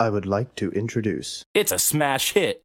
I would like to introduce. It's a smash hit.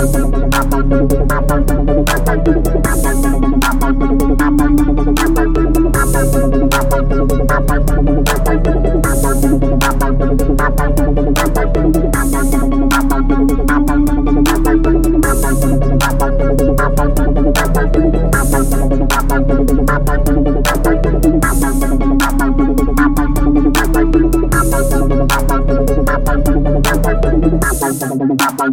Thank you.